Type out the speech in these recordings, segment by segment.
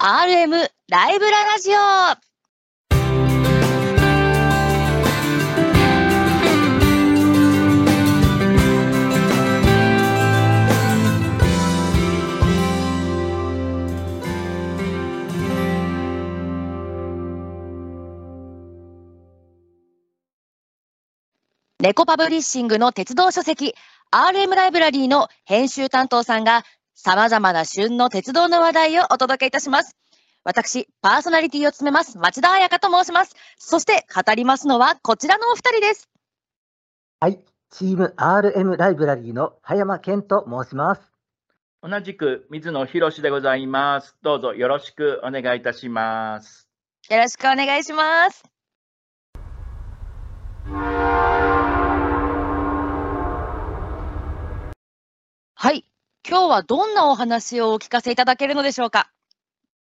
RM ライブララジオ。猫パブリッシングの鉄道書籍 RM ライブラリーの編集担当さんが様々な旬の鉄道の話題をお届けいたします。私、パーソナリティを務めます町田彩香と申します。そして語りますのはこちらのお二人です。はい、チーム RM ライブラリーの葉山健と申します。同じく水野博でございます。どうぞよろしくお願いいたします。よろしくお願いします。はい。今日はどんなお話をお聞かせいただけるのでしょうか？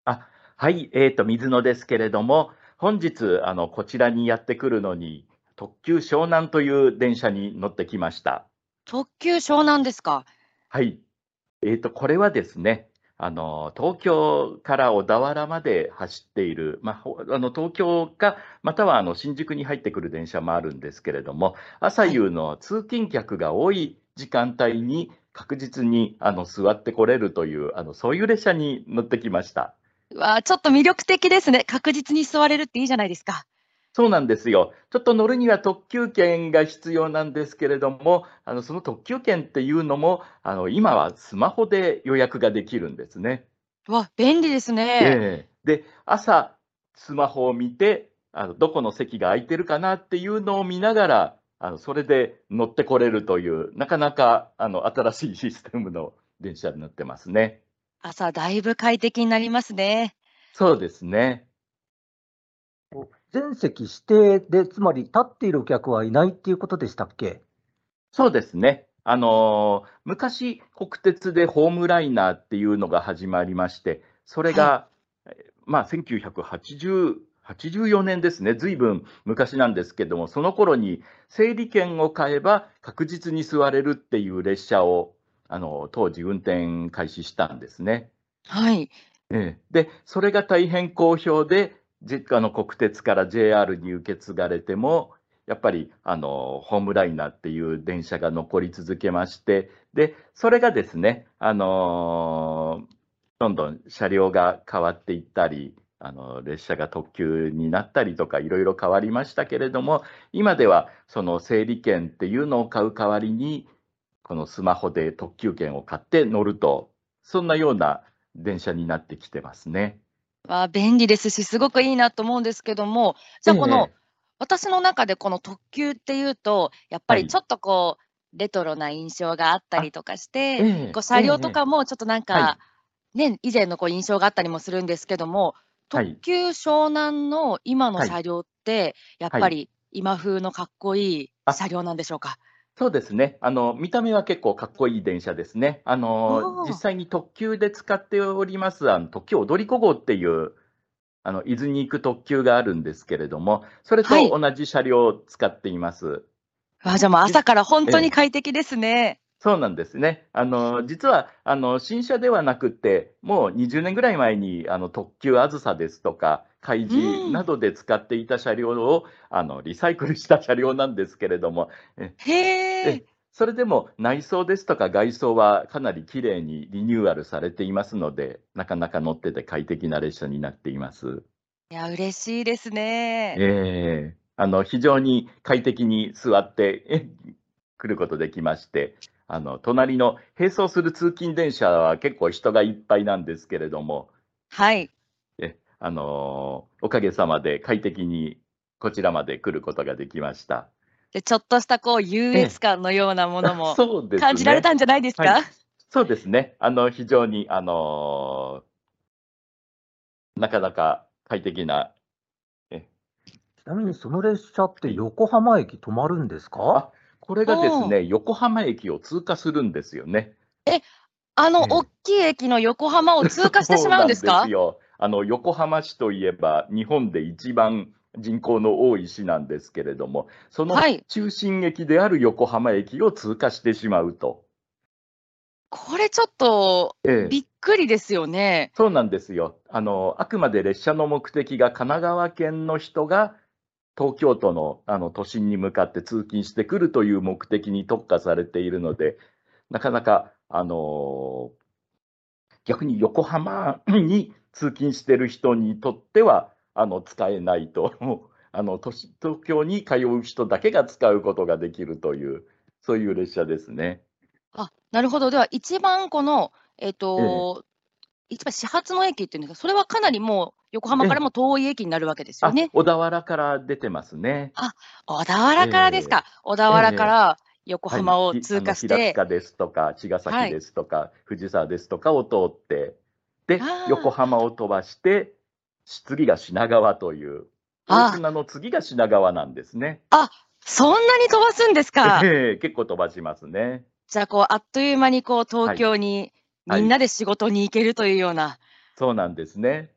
あ、はい、えーと、水野ですけれども、本日、あの、こちらにやってくるのに、特急湘南という電車に乗ってきました。特急湘南ですか？はい。えーと、これはですね、あの、東京から小田原まで走っている、まあ、ほあの、東京か、またはあの、新宿に入ってくる電車もあるんですけれども、朝夕の通勤客が多い時間帯に確実にあの座ってこれるという、あのそういう列車に乗ってきました。うわあちょっと魅力的ですね。確実に座れるっていいじゃないですか。そうなんですよ。ちょっと乗るには特急券が必要なんですけれども、あのその特急券っていうのも、あの今はスマホで予約ができるんですね。うわ、便利ですね。ええで、朝、スマホを見て、あのどこの席が空いてるかなっていうのを見ながら、あのそれで乗ってこれるという、なかなかあの新しいシステムの電車になってますね。朝だいぶ快適になりますね。そうですね。全席指定で、つまり立っているお客はいないっていうことでしたっけ？そうですね。あのー昔、国鉄でホームライナーっていうのが始まりまして、それが、えまあ、1980 84年ですね、ずいぶん昔なんですけども、その頃に整理券を買えば確実に座れるっていう列車をあの当時運転開始したんですね。はい。ええで、それが大変好評で、じあの国鉄から JR に受け継がれても、やっぱりあのホームライナーっていう電車が残り続けまして、でそれがですね、あのどんどん車両が変わっていったり、あの列車が特急になったりとか、いろいろ変わりましたけれども、今ではその整理券っていうのを買う代わりに、このスマホで特急券を買って乗ると、そんなような電車になってきてますね。わあ便利ですし、すごくいいなと思うんですけども、じゃあこの、え私の中でこの特急っていうと、やっぱはい。りちょっとこう、レトロな印象があったりとかして、ええこう車両とかもちょっとなんか、はね、以前のこう印象があったりもするんですけども、はい特急湘南の今のはい車両って、やっぱり今風のかっこいいあ車両なんでしょうか？そうですね。あの、見た目は結構かっこいい電車ですね。あおの、ー実際に特急で使っております、あの特急踊り子号っていう、あの、伊豆に行く特急があるんですけれども、それとはい同じ車両を使っています。わあじゃあもう朝から本当に快適ですね。そうなんですね。あの、実は、あの、新車ではなくて、もう20年ぐらい前に、あの、特急あずさですとか、海うん事などで使っていた車両を、あの、リサイクルした車両なんですけれども、へええ。それでも内装ですとか外装はかなり綺麗にリニューアルされていますので、なかなか乗ってて快適な列車になっています。いや、嬉しいですね。ええあの非常に快適に座ってえ来ることできまして、あの隣の並走する通勤電車は結構人がいっぱいなんですけれども、はい。えあのおかげさまで快適にこちらまで来ることができました。で、ちょっとしたこう優越感のようなものもそうですね。感じられたんじゃないですか？はいそうですね。あの、非常に、あのーなかなか快適な、ちなみにその列車って横浜駅止まるんですか？これがですね、横浜駅を通過するんですよね。あのええ大きい駅の横浜を通過してしまうんですそうなかんですよ。あの、横浜市といえば、日本で一番人口の多い市なんですけれども、そのはい中心駅である横浜駅を通過してしまうと。これちょっとええびっくりですよね。そうなんですよ。あの、あくまで列車の目的が神奈川県の人が東京都のあの都心に向かって通勤してくるという目的に特化されているので、なかなか、あの逆に横浜に通勤してる人にとっては、あの、使えないと、あの、都市東京に通う人だけが使うことができるという、そういう列車ですね。あ、なるほど。では、一番この、えっと、一番始発の駅っていうんですか、それはかなりもう横浜からも遠い駅になるわけですよあね。小田原から出てますね。小田原からですか。小田原から横浜をはい通過しあの平て、塚ですとか、茅ヶはい崎ですとか、藤沢ですとかを通って、であー、横浜を飛ばして、次が品川という、あ大船の次が品川なんですね。そんなに飛ばすんですか。ええ結構飛ばしますね。じゃあ、こう、あっという間にこう東京にはいみんなで仕事に行けるというような。そうなんですね。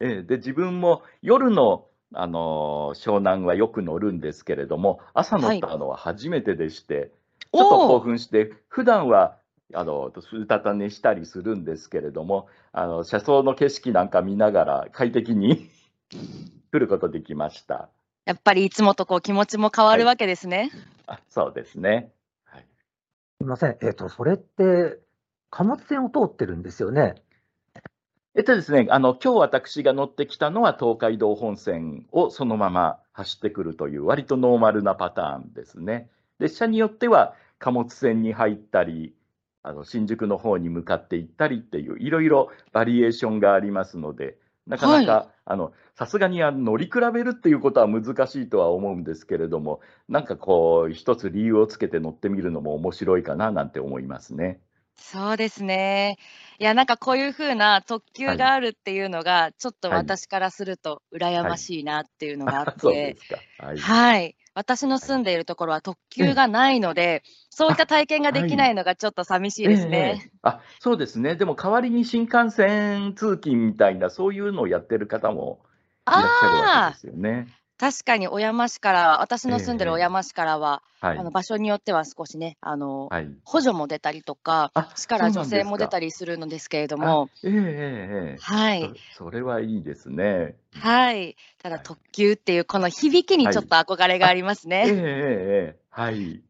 ええで、自分も夜の、あのー湘南はよく乗るんですけれども、朝乗ったのは初めてでして、ちょっと興奮して、普段はあのうたた寝したりするんですけれども、あの車窓の景色なんか見ながら快適に 来ることできました。やっぱりいつもとこう気持ちも変わるわけですね。あそうですね。はい、すみません。えっ、と、それって、貨物船を通ってるんですよね？えっとですね、あの今日私が乗ってきたのは東海道本線をそのまま走ってくるという割とノーマルなパターンですね。列車によっては貨物船に入ったり、あの新宿の方に向かって行ったりっていういろいろバリエーションがありますので、なかなか、あのさすがにあの乗り比べるっていうことは難しいとは思うんですけれども、なんかこう一つ理由をつけて乗ってみるのも面白いかななんて思いますね。そうですね。いや、なんかこういう風な特急があるっていうのが、ちょっとはい私からすると羨ましいなっていうのがあっそうてで、すか。はい。はい。私の住んでいるところは特急がないので、そういった体験ができないのがちょっと寂しいですえね。えあそうですね、でも代わりに新幹線通勤みたいな、そういうのをやってる方もいらっしゃるわけああですよね。確かに小山市から、私の住んでるええ小山市からは、はいあの場所によっては少しね、あのはい、補助も出たりとか、あ市から女そうなんですか性も出たりするのですけれども、ええええええはい。そそれはいいですね。はい。ただはい特急っていうこの響きにちょっと憧れがありますね。ええええええはい、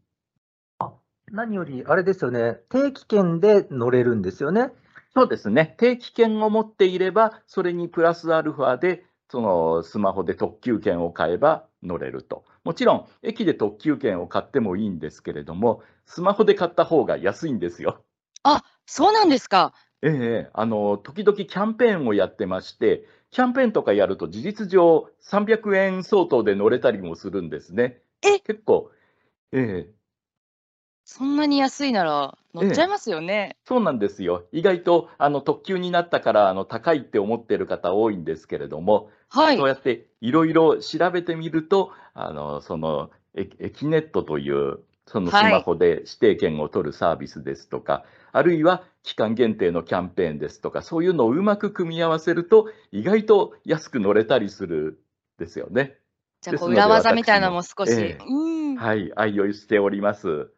何より、あれですよね。定期券で乗れるんですよね。そうですね、定期券を持っていれば、それにプラスアルファで、そのスマホで特急券を買えば乗れると。もちろん、駅で特急券を買ってもいいんですけれども、スマホで買った方が安いんですよ。あ、そうなんですか。ええ、あの、時々キャンペーンをやってまして、キャンペーンとかやると事実上300円相当で乗れたりもするんですね。え？結構、ええ、そんなに安いなら乗っちゃいますよね。そうなんですよ。意外とあの特急になったからあの高いって思ってる方多いんですけれども、はいそう。やっていろいろ調べてみると、あのそのエエキネットというそのスマホで指定券を取るサービスですとか、あるいは期間限定のキャンペーンですとか、そういうのをうまく組み合わせると、意外と安く乗れたりするんですよね。じゃあ裏技みたいなのも少し。え。はい、愛用しております。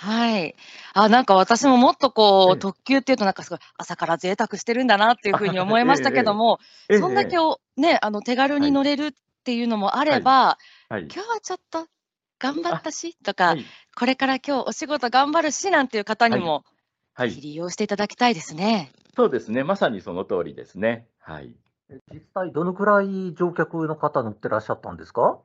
はい。あ、なんか私ももっとこう、ええ特急っていうとなんかすごい朝から贅沢してるんだなっていうふうに思いましたけども、ええ。そんだけえをね、あの手軽に乗れるっていうのもあれば、えはい、今日はちょっと頑張ったしとか、はい、これから今日お仕事頑張るしなんていう方にも、はい。ぜひ利用していただきたいですね。そうですね、まさにその通りですね。はい。実際、どのくらい乗客の方乗ってらっしゃったんですか？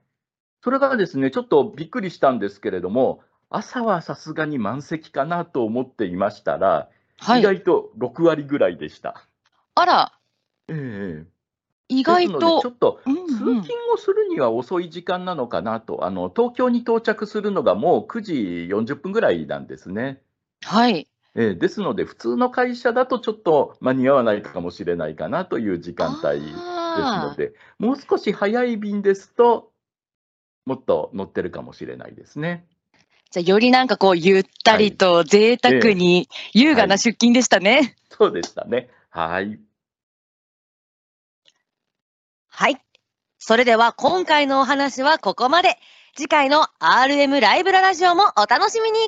それがですね、ちょっとびっくりしたんですけれども、朝はさすがに満席かなと思っていましたら、はい。意外と6割ぐらいでした。あら、ええ意外ですのでちょと。っとうん通うん勤をするには遅い時間なのかなと、あの東京に到着するのがもう9時40分ぐらいなんですね。はい。ええですので、普通の会社だとちょっと間に合わないかもしれないかなという時間帯ですあので、もう少し早い便ですと、もっと乗ってるかもしれないですね。じゃあよりなんかこうゆったりと贅沢に優雅な出勤でしたね。そうでしたね。はい。はい。それでは今回のお話はここまで。次回の RM ライブララジオもお楽しみに